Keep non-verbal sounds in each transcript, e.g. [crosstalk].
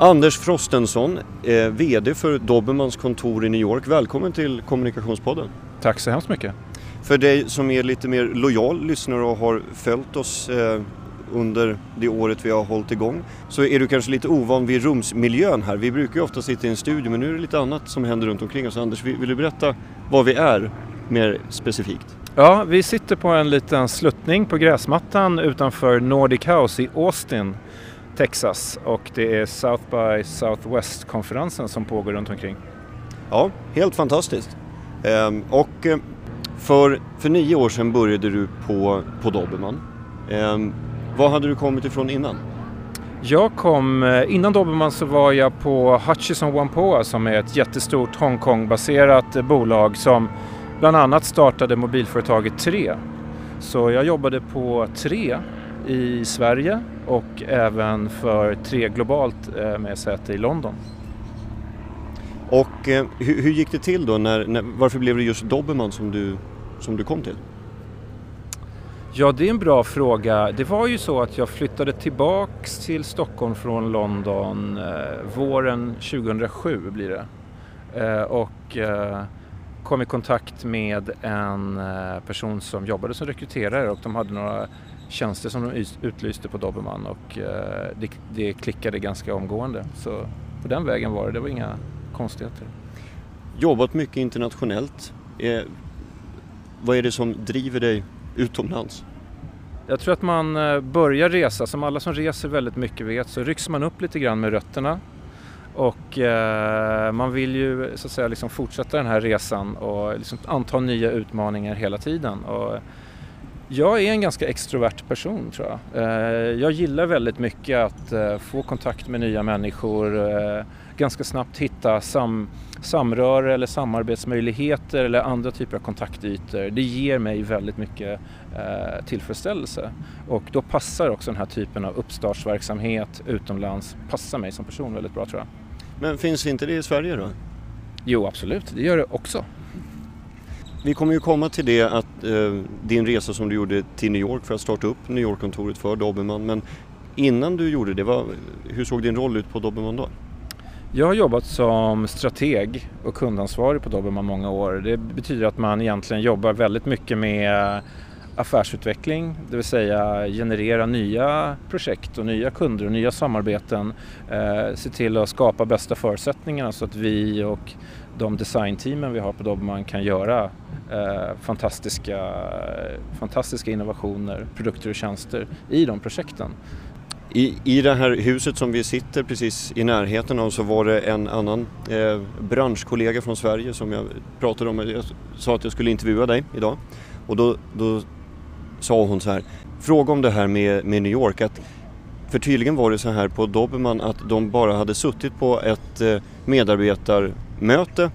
Anders Frostensson, eh, VD för Dobermans kontor i New York. Välkommen till Kommunikationspodden. Tack så hemskt mycket. För dig som är lite mer lojal lyssnare och har följt oss eh, under det året vi har hållit igång så är du kanske lite ovan vid rumsmiljön här. Vi brukar ju ofta sitta i en studio men nu är det lite annat som händer runt omkring oss. Anders, vill du berätta var vi är mer specifikt? Ja, vi sitter på en liten sluttning på gräsmattan utanför Nordic House i Austin, Texas och det är South by Southwest-konferensen som pågår runt omkring. Ja, helt fantastiskt. Ehm, och eh, för, för nio år sedan började du på, på Dobermann. Ehm, var hade du kommit ifrån innan? Jag kom, eh, innan Dobermann så var jag på Hutchison Whampoa som är ett jättestort Hongkong-baserat eh, bolag som bland annat startade mobilföretaget 3. Så jag jobbade på 3 i Sverige och även för 3 globalt eh, med säte i London. Och eh, hur, hur, gick det till då? När, när, varför blev det just Dobermann som du, som du kom till? Ja, det är en bra fråga. Det var ju så att jag flyttade tillbaks till Stockholm från London eh, våren 2007 blir det. Eh, och eh, kom i kontakt med en person som jobbade som rekryterare och de hade några tjänster som de utlyste på Dobermann och eh, det, det klickade ganska omgående. Så på den vägen var det, det var inga konstigheter. Jobbat mycket internationellt. Eh, vad är det som driver dig utomlands? Jag tror att man eh, börjar resa, som alla som reser väldigt mycket vet, så rycks man upp lite grann med rötterna och eh, man vill ju så att säga liksom fortsätta den här resan och liksom anta nya utmaningar hela tiden. Och jag är en ganska extrovert person tror jag. Eh, jag gillar väldigt mycket att eh, få kontakt med nya människor, eh, ganska snabbt hitta sam samröre eller samarbetsmöjligheter eller andra typer av kontaktytor. Det ger mig väldigt mycket tillfredsställelse och då passar också den här typen av uppstartsverksamhet utomlands, passar mig som person väldigt bra tror jag. Men finns inte det i Sverige då? Jo absolut, det gör det också. Vi kommer ju komma till det att eh, din resa som du gjorde till New York för att starta upp New York-kontoret för Dobermann. Men innan du gjorde det, var, hur såg din roll ut på Dobermann då? Jag har jobbat som strateg och kundansvarig på Dobermann många år. Det betyder att man egentligen jobbar väldigt mycket med affärsutveckling, det vill säga generera nya projekt och nya kunder och nya samarbeten. Eh, se till att skapa bästa förutsättningarna så att vi och de designteamen vi har på Dobermann kan göra eh, fantastiska, fantastiska innovationer, produkter och tjänster i de projekten. I, I det här huset som vi sitter precis i närheten av så var det en annan eh, branschkollega från Sverige som jag pratade om. Jag sa att jag skulle intervjua dig idag och då, då sa hon så här, fråga om det här med, med New York. Att, för tydligen var det så här på Dobermann att de bara hade suttit på ett eh, medarbetarmöte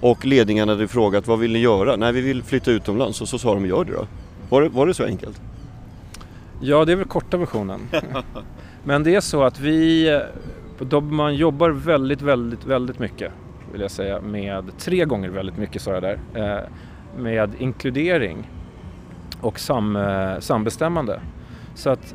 och ledningen hade frågat vad vill ni göra? Nej vi vill flytta utomlands och så sa de gör det då. Var det, var det så enkelt? Ja det är väl korta versionen. [laughs] Men det är så att vi på Dobermann jobbar väldigt, väldigt, väldigt mycket vill jag säga med, tre gånger väldigt mycket sa jag där, eh, med inkludering och sam, eh, sambestämmande. Så att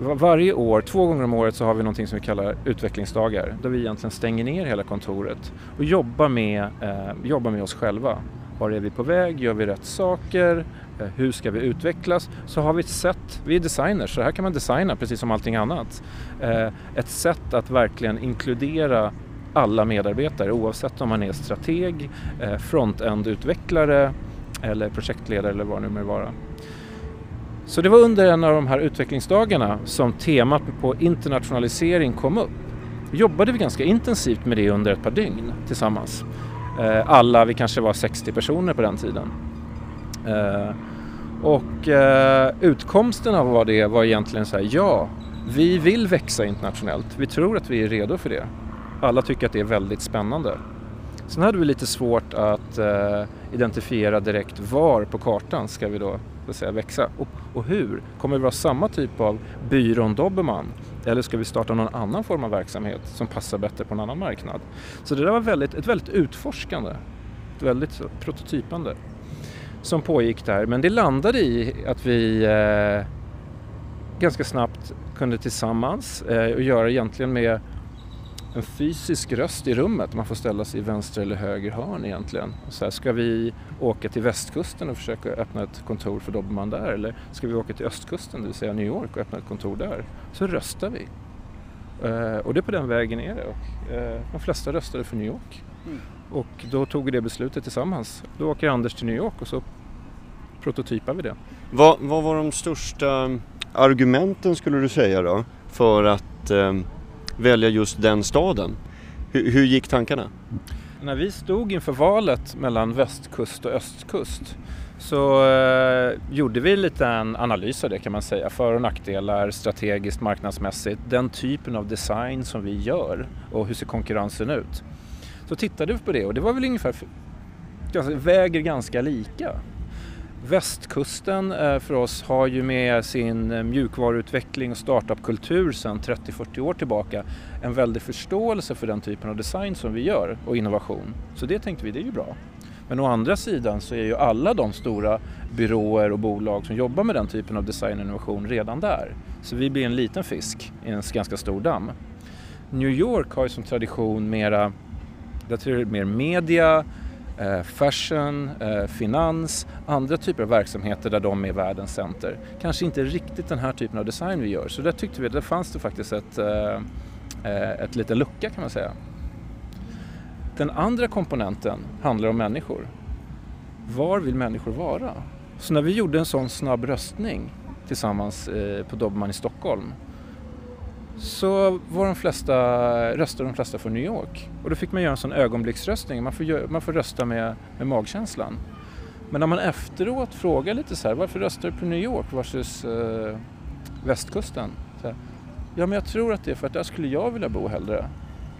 varje år, två gånger om året, så har vi någonting som vi kallar utvecklingsdagar där vi egentligen stänger ner hela kontoret och jobbar med, eh, jobbar med oss själva. Var är vi på väg? Gör vi rätt saker? Eh, hur ska vi utvecklas? Så har vi ett sätt, vi är designers så här kan man designa precis som allting annat. Eh, ett sätt att verkligen inkludera alla medarbetare oavsett om man är strateg, eh, front-end-utvecklare eller projektledare eller vad det nu må vara. Så det var under en av de här utvecklingsdagarna som temat på internationalisering kom upp. Då jobbade vi ganska intensivt med det under ett par dygn tillsammans. Eh, alla, vi kanske var 60 personer på den tiden. Eh, och eh, utkomsten av det var egentligen så här, ja, vi vill växa internationellt. Vi tror att vi är redo för det. Alla tycker att det är väldigt spännande. Sen hade vi lite svårt att identifiera direkt var på kartan ska vi då säga, växa och, och hur? Kommer vi vara samma typ av byrån Dobermann eller ska vi starta någon annan form av verksamhet som passar bättre på en annan marknad? Så det där var väldigt, ett väldigt utforskande, ett väldigt prototypande som pågick där. Men det landade i att vi eh, ganska snabbt kunde tillsammans eh, och göra egentligen med en fysisk röst i rummet. Man får ställa sig i vänster eller höger hörn egentligen. Så här, ska vi åka till västkusten och försöka öppna ett kontor för Dobermann där? Eller ska vi åka till östkusten, det vill säga New York och öppna ett kontor där? Så röstar vi. Uh, och det är på den vägen är det. Och, uh, de flesta röstade för New York. Mm. Och då tog vi det beslutet tillsammans. Då åker Anders till New York och så prototypar vi det. Vad, vad var de största argumenten skulle du säga då för att uh, välja just den staden? Hur, hur gick tankarna? När vi stod inför valet mellan västkust och östkust så eh, gjorde vi lite en analys av det kan man säga. För och nackdelar strategiskt, marknadsmässigt, den typen av design som vi gör och hur ser konkurrensen ut. Så tittade vi på det och det var väl ungefär, alltså, väger ganska lika. Västkusten eh, för oss har ju med sin mjukvaruutveckling och startupkultur sedan 30-40 år tillbaka en väldig förståelse för den typen av design som vi gör och innovation. Så det tänkte vi, det är ju bra. Men å andra sidan så är ju alla de stora byråer och bolag som jobbar med den typen av design och innovation redan där. Så vi blir en liten fisk i en ganska stor damm. New York har ju som tradition mera, jag tror mer media, Eh, fashion, eh, finans, andra typer av verksamheter där de är världens center. Kanske inte riktigt den här typen av design vi gör, så där tyckte vi att det fanns det faktiskt ett, eh, ett liten lucka kan man säga. Den andra komponenten handlar om människor. Var vill människor vara? Så när vi gjorde en sån snabb röstning tillsammans på Dobermann i Stockholm så var de flesta, röstade de flesta för New York. Och då fick man göra en sån ögonblicksröstning, man får, man får rösta med, med magkänslan. Men när man efteråt frågar lite så här, varför röstar du på New York versus eh, västkusten? Här, ja, men jag tror att det är för att där skulle jag vilja bo hellre.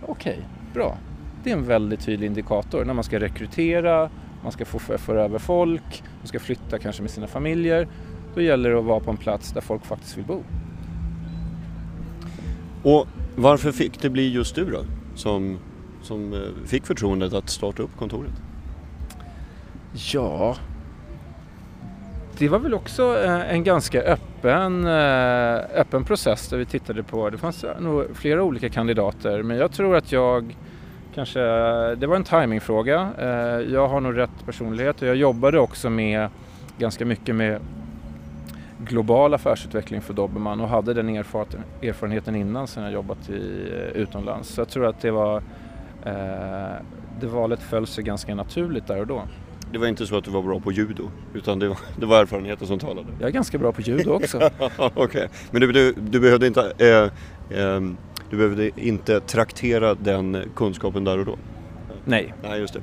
Okej, okay, bra. Det är en väldigt tydlig indikator när man ska rekrytera, man ska få föra över folk, man ska flytta kanske med sina familjer. Då gäller det att vara på en plats där folk faktiskt vill bo. Och varför fick det bli just du då som, som eh, fick förtroendet att starta upp kontoret? Ja, det var väl också eh, en ganska öppen, eh, öppen process där vi tittade på, det fanns nog flera olika kandidater men jag tror att jag kanske, det var en timingfråga. Jag har nog rätt personlighet och jag jobbade också med ganska mycket med global affärsutveckling för Dobermann och hade den erfarenheten innan sen jag jobbat i, eh, utomlands. Så jag tror att det var eh, det valet föll sig ganska naturligt där och då. Det var inte så att du var bra på judo utan det var, [laughs] det var erfarenheten som talade? Jag är ganska bra på judo också. [laughs] Okej, okay. men du, du, du, behövde inte eh, eh, du behövde inte traktera den kunskapen där och då? Nej. Nej, just det.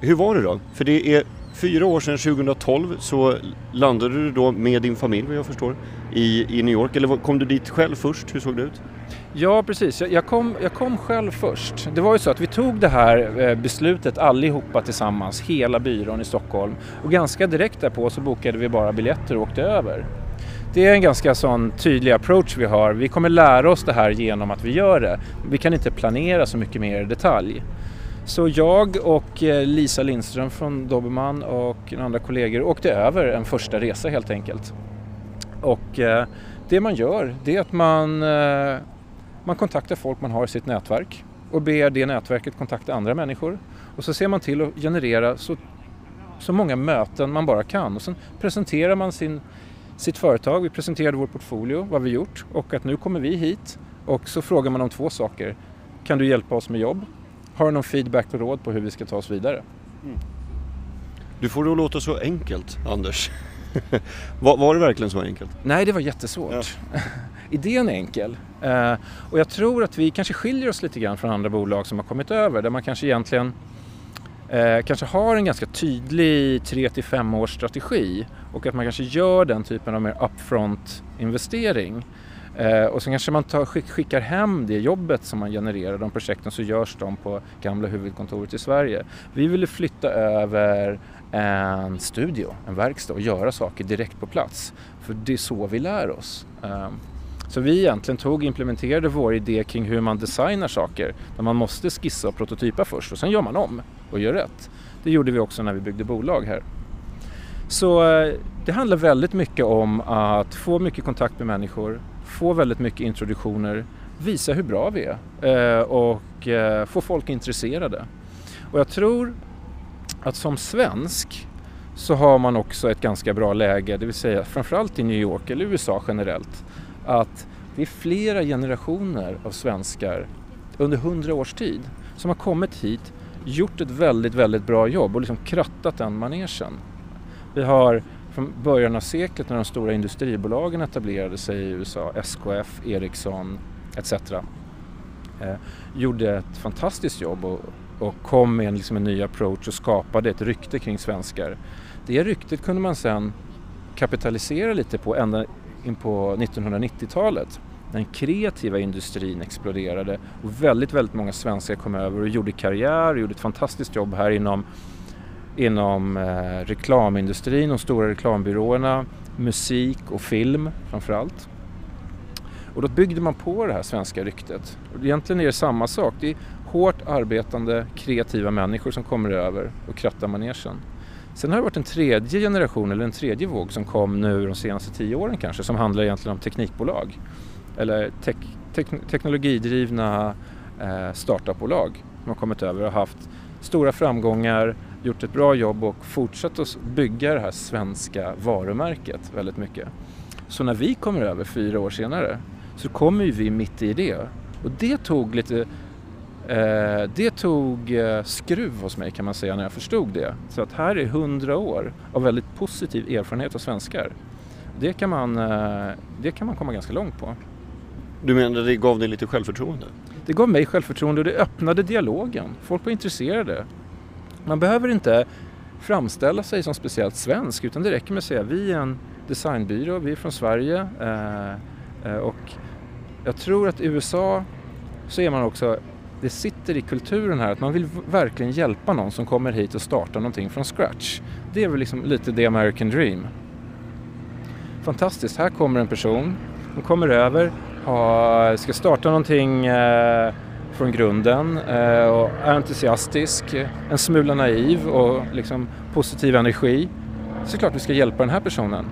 Hur var det då? För det är fyra år sedan, 2012, så landade du då med din familj vad jag förstår i, i New York. Eller kom du dit själv först? Hur såg det ut? Ja, precis. Jag kom, jag kom själv först. Det var ju så att vi tog det här eh, beslutet allihopa tillsammans, hela byrån i Stockholm. Och ganska direkt därpå så bokade vi bara biljetter och åkte över. Det är en ganska sån tydlig approach vi har. Vi kommer lära oss det här genom att vi gör det. Vi kan inte planera så mycket mer i detalj. Så jag och eh, Lisa Lindström från Dobermann och andra kollegor åkte över en första resa helt enkelt. Och eh, det man gör det är att man, eh, man kontaktar folk man har i sitt nätverk och ber det nätverket kontakta andra människor. Och så ser man till att generera så, så många möten man bara kan och sen presenterar man sin, sitt företag, vi presenterade vår portfolio, vad vi gjort och att nu kommer vi hit och så frågar man om två saker. Kan du hjälpa oss med jobb? Har du någon feedback och råd på hur vi ska ta oss vidare? Mm. Du får det att låta så enkelt, Anders. [laughs] var, var, det verkligen så enkelt? Nej, det var jättesvårt. Ja. [laughs] Idén är enkel. Uh, och jag tror att vi kanske skiljer oss lite grann från andra bolag som har kommit över, där man kanske egentligen uh, kanske har en ganska tydlig 3 till 5 års strategi och att man kanske gör den typen av mer upfront investering. Eh, och sen kanske man tar, skick, skickar hem det jobbet som man genererar, de projekten, så görs de på gamla huvudkontoret i Sverige. Vi ville flytta över en studio, en verkstad och göra saker direkt på plats. För det är så vi lär oss. Eh, så vi egentligen tog och implementerade vår idé kring hur man designar saker. Där man måste skissa och prototypa först och sen gör man om och gör rätt. Det gjorde vi också när vi byggde bolag här. Så eh, det handlar väldigt mycket om att få mycket kontakt med människor, få väldigt mycket introduktioner, visa hur bra vi är eh, och eh, få folk intresserade. Och jag tror att som svensk så har man också ett ganska bra läge, det vill säga framförallt i New York eller USA generellt, att det är flera generationer av svenskar under hundra års tid som har kommit hit, gjort ett väldigt, väldigt bra jobb och liksom krattat den manegen. Vi har från början av seklet när de stora industribolagen etablerade sig i USA, SKF, Ericsson etc. Eh, gjorde ett fantastiskt jobb och, och kom med en, liksom en ny approach och skapade ett rykte kring svenskar. Det ryktet kunde man sen kapitalisera lite på ända in på 1990-talet den kreativa industrin exploderade och väldigt, väldigt många svenskar kom över och gjorde karriär och gjorde ett fantastiskt jobb här inom, inom eh, reklamindustrin, de stora reklambyråerna, musik och film framförallt. Och då byggde man på det här svenska ryktet. Och egentligen är det samma sak. Det är hårt arbetande, kreativa människor som kommer över och krattar manegen. Sen har det varit en tredje generation eller en tredje våg som kom nu de senaste tio åren kanske som handlar egentligen om teknikbolag eller tek, tek, teknologidrivna eh, startupbolag som har kommit över och haft stora framgångar, gjort ett bra jobb och fortsatt att bygga det här svenska varumärket väldigt mycket. Så när vi kommer över fyra år senare så kommer vi mitt i det och det tog lite Eh, det tog eh, skruv hos mig kan man säga när jag förstod det. Så att här är hundra år av väldigt positiv erfarenhet av svenskar. Det kan, man, eh, det kan man komma ganska långt på. Du menar det gav dig lite självförtroende? Det gav mig självförtroende och det öppnade dialogen. Folk var intresserade. Man behöver inte framställa sig som speciellt svensk utan det räcker med att säga vi är en designbyrå, vi är från Sverige eh, eh, och jag tror att i USA så är man också det sitter i kulturen här att man vill verkligen hjälpa någon som kommer hit och startar någonting från scratch. Det är väl liksom lite the American dream. Fantastiskt, här kommer en person, hon kommer över, har, ska starta någonting eh, från grunden eh, och är entusiastisk, en smula naiv och liksom positiv energi. Så klart vi ska hjälpa den här personen.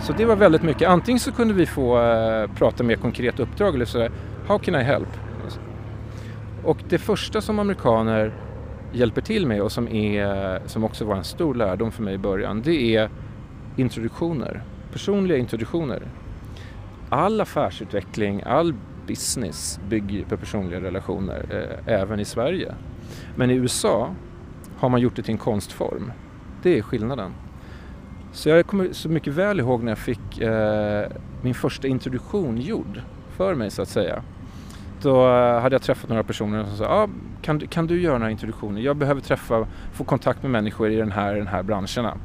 Så det var väldigt mycket. Antingen så kunde vi få eh, prata mer konkret uppdrag eller sådär, How can I help? Och det första som amerikaner hjälper till med och som, är, som också var en stor lärdom för mig i början, det är introduktioner, personliga introduktioner. All affärsutveckling, all business bygger på personliga relationer, eh, även i Sverige. Men i USA har man gjort det till en konstform. Det är skillnaden. Så jag kommer så mycket väl ihåg när jag fick eh, min första introduktion gjord för mig så att säga då eh, hade jag träffat några personer som sa ah, kan, kan du göra några introduktioner? Jag behöver träffa, få kontakt med människor i den här, den här branscherna.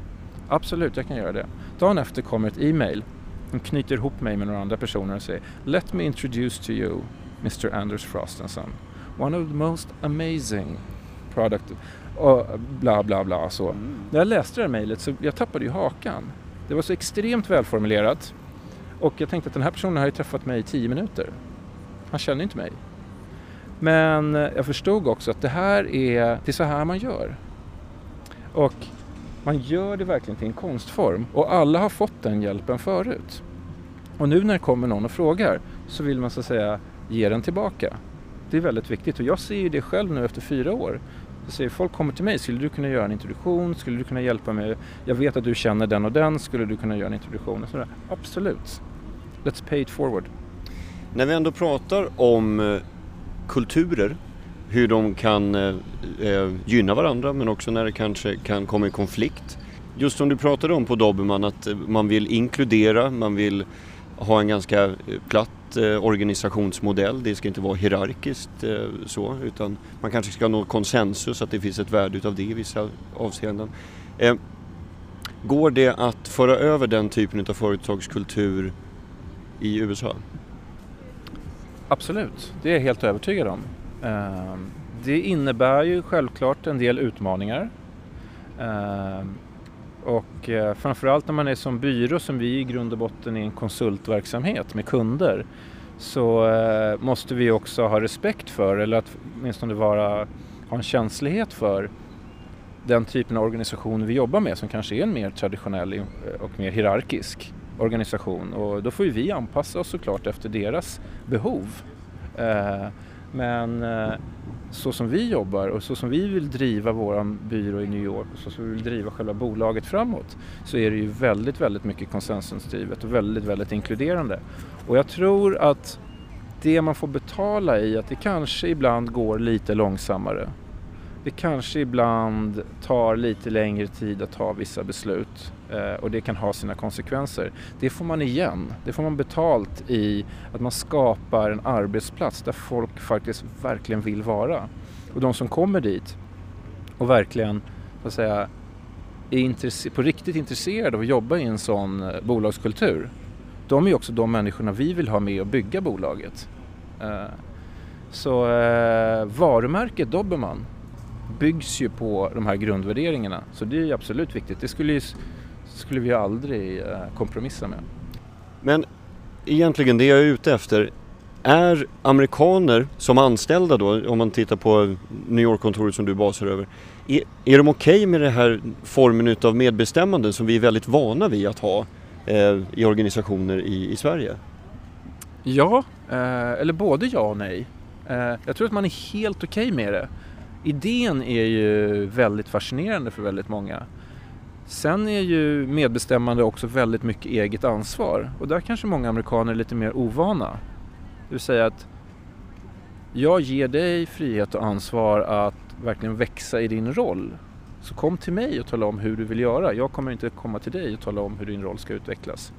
Absolut, jag kan göra det. Dagen efter kommer ett e-mail. De knyter ihop mig med några andra personer och säger Let me introduce to you Mr Anders Frost and Son. One of the most amazing product och bla bla bla så. Mm. När jag läste det här mejlet så jag tappade ju hakan. Det var så extremt välformulerat och jag tänkte att den här personen har ju träffat mig i tio minuter. Han känner inte mig. Men jag förstod också att det här är, det är så här man gör. Och man gör det verkligen till en konstform och alla har fått den hjälpen förut. Och nu när det kommer någon och frågar så vill man så att säga ge den tillbaka. Det är väldigt viktigt och jag ser ju det själv nu efter fyra år. Jag säger, folk kommer till mig, skulle du kunna göra en introduktion? Skulle du kunna hjälpa mig? Jag vet att du känner den och den, skulle du kunna göra en introduktion? Och sådär. Absolut. Let's pay it forward. När vi ändå pratar om eh, kulturer, hur de kan eh, eh, gynna varandra men också när det kanske kan komma i konflikt. Just som du pratade om på Dobermann att eh, man vill inkludera, man vill ha en ganska eh, platt organisationsmodell. Det ska inte vara hierarkiskt så utan man kanske ska nå konsensus att det finns ett värde utav det i vissa avseenden. Går det att föra över den typen av företagskultur i USA? Absolut, det är jag helt övertygad om. Ehm, det innebär ju självklart en del utmaningar. Ehm, och eh, framförallt när man är som byrå som vi i grund och botten är en konsultverksamhet med kunder så eh, måste vi också ha respekt för eller att åtminstone vara, ha en känslighet för den typen av organisation vi jobbar med som kanske är en mer traditionell eh, och mer hierarkisk organisation och då får ju vi anpassa oss såklart efter deras behov. Ehm, men eh, så som vi jobbar och så som vi vill driva vår byrå i New York och så som vi vill driva själva bolaget framåt så är det ju väldigt, väldigt mycket konsensusdrivet och väldigt, väldigt inkluderande. Och jag tror att det man får betala i att det kanske ibland går lite långsammare. Det kanske ibland tar lite längre tid att ta vissa beslut eh, och det kan ha sina konsekvenser. Det får man igen. Det får man betalt i att man skapar en arbetsplats där folk faktiskt verkligen vill vara. Och de som kommer dit och verkligen så att säga, är på riktigt intresserade av att jobba i en sån eh, bolagskultur de är också de människorna vi vill ha med och bygga bolaget. Eh, så varumärket Dobermann byggs ju på de här grundvärderingarna. Så det är absolut viktigt. Det skulle, ju, skulle vi aldrig eh, kompromissa med. Men egentligen det jag är ute efter är amerikaner som anställda då, om man tittar på New York-kontoret som du basar över, är, är de okej okay med den här formen av medbestämmande som vi är väldigt vana vid att ha eh, i organisationer i, i Sverige? Ja, eh, eller både ja och nej. Eh, jag tror att man är helt okej okay med det. Idén är ju väldigt fascinerande för väldigt många. Sen är ju medbestämmande också väldigt mycket eget ansvar och där kanske många amerikaner är lite mer ovana. Det vill säga att jag ger dig frihet och ansvar att verkligen växa i din roll. Så kom till mig och tala om hur du vill göra. Jag kommer inte komma till dig och tala om hur din roll ska utvecklas.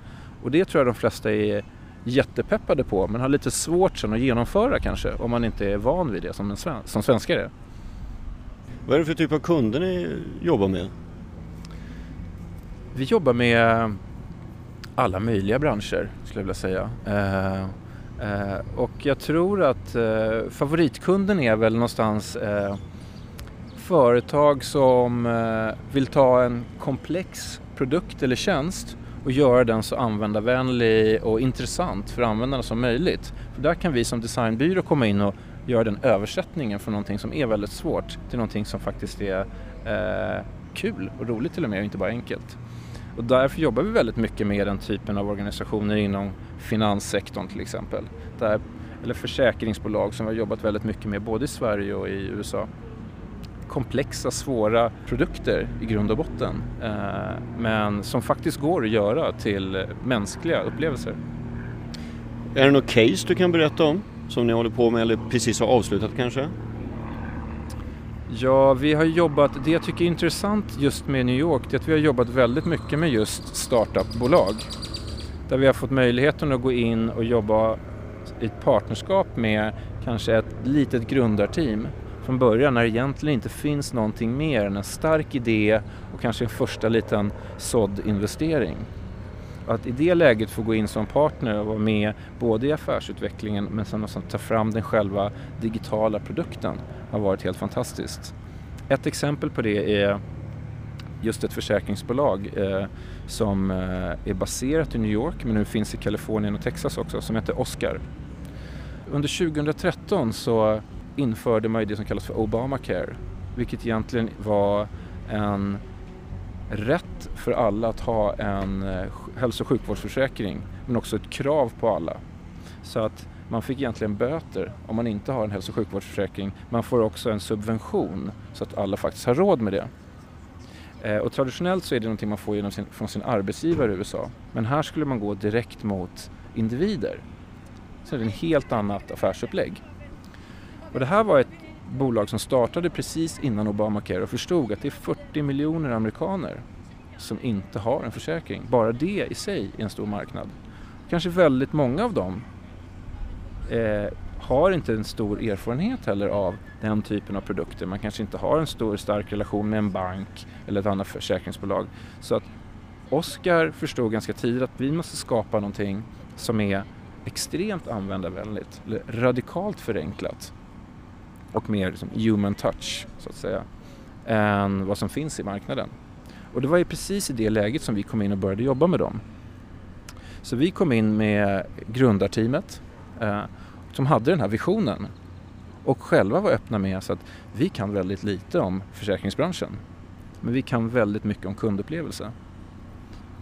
Och det tror jag de flesta är jättepeppade på men har lite svårt sen att genomföra kanske om man inte är van vid det som, en sven som svenskar är. Vad är det för typ av kunder ni jobbar med? Vi jobbar med alla möjliga branscher skulle jag vilja säga. Eh, eh, och jag tror att eh, favoritkunden är väl någonstans eh, företag som eh, vill ta en komplex produkt eller tjänst och göra den så användarvänlig och intressant för användarna som möjligt. För där kan vi som designbyrå komma in och göra den översättningen från någonting som är väldigt svårt till någonting som faktiskt är eh, kul och roligt till och med och inte bara enkelt. Och därför jobbar vi väldigt mycket med den typen av organisationer inom finanssektorn till exempel. Där, eller försäkringsbolag som vi har jobbat väldigt mycket med både i Sverige och i USA komplexa, svåra produkter i grund och botten. Eh, men som faktiskt går att göra till mänskliga upplevelser. Är det något case du kan berätta om som ni håller på med eller precis har avslutat kanske? Ja, vi har jobbat, det jag tycker är intressant just med New York det är att vi har jobbat väldigt mycket med just startupbolag. Där vi har fått möjligheten att gå in och jobba i ett partnerskap med kanske ett litet grundarteam från början när det egentligen inte finns någonting mer än en stark idé och kanske en första liten sådd investering. Att i det läget få gå in som partner och vara med både i affärsutvecklingen men sen också ta fram den själva digitala produkten har varit helt fantastiskt. Ett exempel på det är just ett försäkringsbolag eh, som eh, är baserat i New York men nu finns i Kalifornien och Texas också som heter Oscar. Under 2013 så införde man ju det som kallas för Obamacare, vilket egentligen var en rätt för alla att ha en eh, hälso och sjukvårdsförsäkring, men också ett krav på alla. Så att man fick egentligen böter om man inte har en hälso och sjukvårdsförsäkring. Man får också en subvention så att alla faktiskt har råd med det. Eh, och traditionellt så är det någonting man får genom sin, från sin arbetsgivare i USA. Men här skulle man gå direkt mot individer. Så det är ett helt annat affärsupplägg. Och det här var ett bolag som startade precis innan Obamacare och förstod att det är 40 miljoner amerikaner som inte har en försäkring. Bara det i sig är en stor marknad. Kanske väldigt många av dem eh, har inte en stor erfarenhet heller av den typen av produkter. Man kanske inte har en stor stark relation med en bank eller ett annat försäkringsbolag. Så att Oscar förstod ganska tidigt att vi måste skapa någonting som är extremt användarvänligt, eller radikalt förenklat och mer liksom human touch så att säga än vad som finns i marknaden. Och det var ju precis i det läget som vi kom in och började jobba med dem. Så vi kom in med grundarteamet eh, som hade den här visionen och själva var öppna med så att vi kan väldigt lite om försäkringsbranschen men vi kan väldigt mycket om kundupplevelse.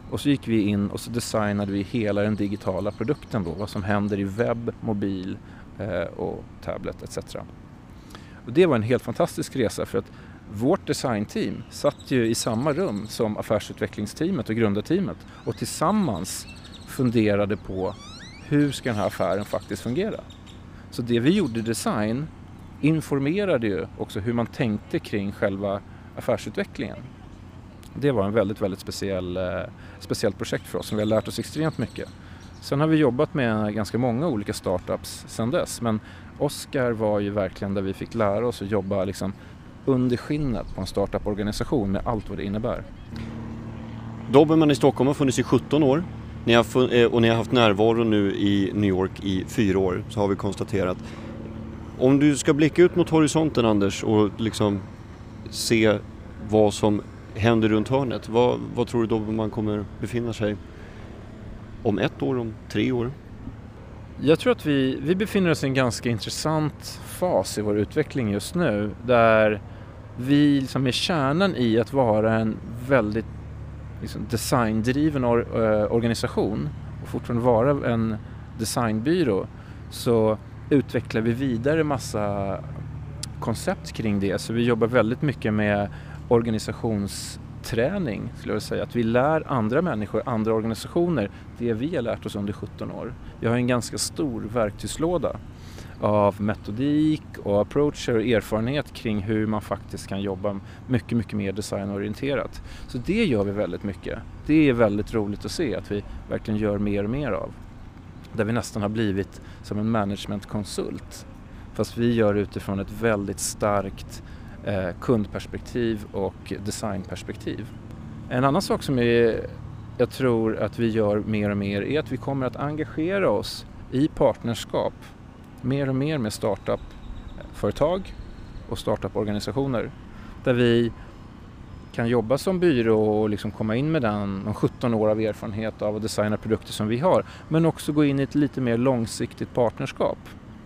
Och så gick vi in och så designade vi hela den digitala produkten då, vad som händer i webb, mobil eh, och tablet etc. Och det var en helt fantastisk resa för att vårt designteam satt ju i samma rum som affärsutvecklingsteamet och grundarteamet och tillsammans funderade på hur ska den här affären faktiskt fungera. Så det vi gjorde i design informerade ju också hur man tänkte kring själva affärsutvecklingen. Det var en väldigt, väldigt speciell, eh, speciellt projekt för oss som vi har lärt oss extremt mycket. Sen har vi jobbat med ganska många olika startups sedan dess men Oscar var ju verkligen där vi fick lära oss att jobba liksom under skinnet på en startup-organisation med allt vad det innebär. Dobermann i Stockholm har funnits i 17 år ni har, eh, och ni har haft närvaro nu i New York i fyra år, så har vi konstaterat. Om du ska blicka ut mot horisonten Anders och liksom se vad som händer runt hörnet, vad, vad tror du Dobermann kommer befinna sig om ett år, om tre år? Jag tror att vi, vi befinner oss i en ganska intressant fas i vår utveckling just nu där vi liksom är kärnan i att vara en väldigt liksom designdriven or, eh, organisation och fortfarande vara en designbyrå så utvecklar vi vidare massa koncept kring det. Så vi jobbar väldigt mycket med organisationsträning skulle jag säga. Att vi lär andra människor, andra organisationer det vi har lärt oss under 17 år. Vi har en ganska stor verktygslåda av metodik och approacher och erfarenhet kring hur man faktiskt kan jobba mycket, mycket mer designorienterat. Så det gör vi väldigt mycket. Det är väldigt roligt att se att vi verkligen gör mer och mer av. Där vi nästan har blivit som en managementkonsult. Fast vi gör utifrån ett väldigt starkt eh, kundperspektiv och designperspektiv. En annan sak som är, jag tror att vi gör mer och mer är att vi kommer att engagera oss i partnerskap mer och mer med startup-företag och startup-organisationer där vi kan jobba som byrå och liksom komma in med den, de 17 år av erfarenhet av att designa produkter som vi har men också gå in i ett lite mer långsiktigt partnerskap.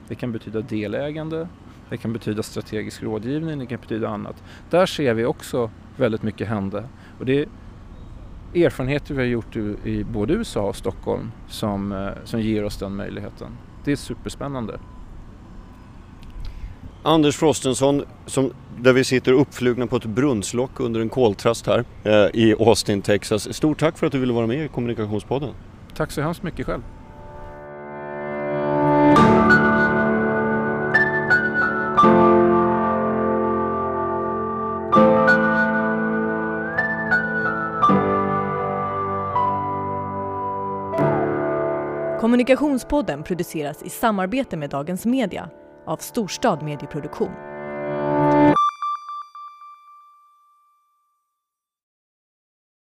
Det kan betyda delägande, det kan betyda strategisk rådgivning, det kan betyda annat. Där ser vi också väldigt mycket hända och det är erfarenheter vi har gjort i både USA och Stockholm som, eh, som ger oss den möjligheten det är superspännande. Anders Frostenson, som, där vi sitter uppflugna på ett brunnslock under en koltrast här eh, i Austin, Texas. Stort tack för att du ville vara med i Kommunikationspodden. Tack så hemskt mycket själv. Kommunikationspodden produceras i samarbete med Dagens Media av Storstad Medieproduktion.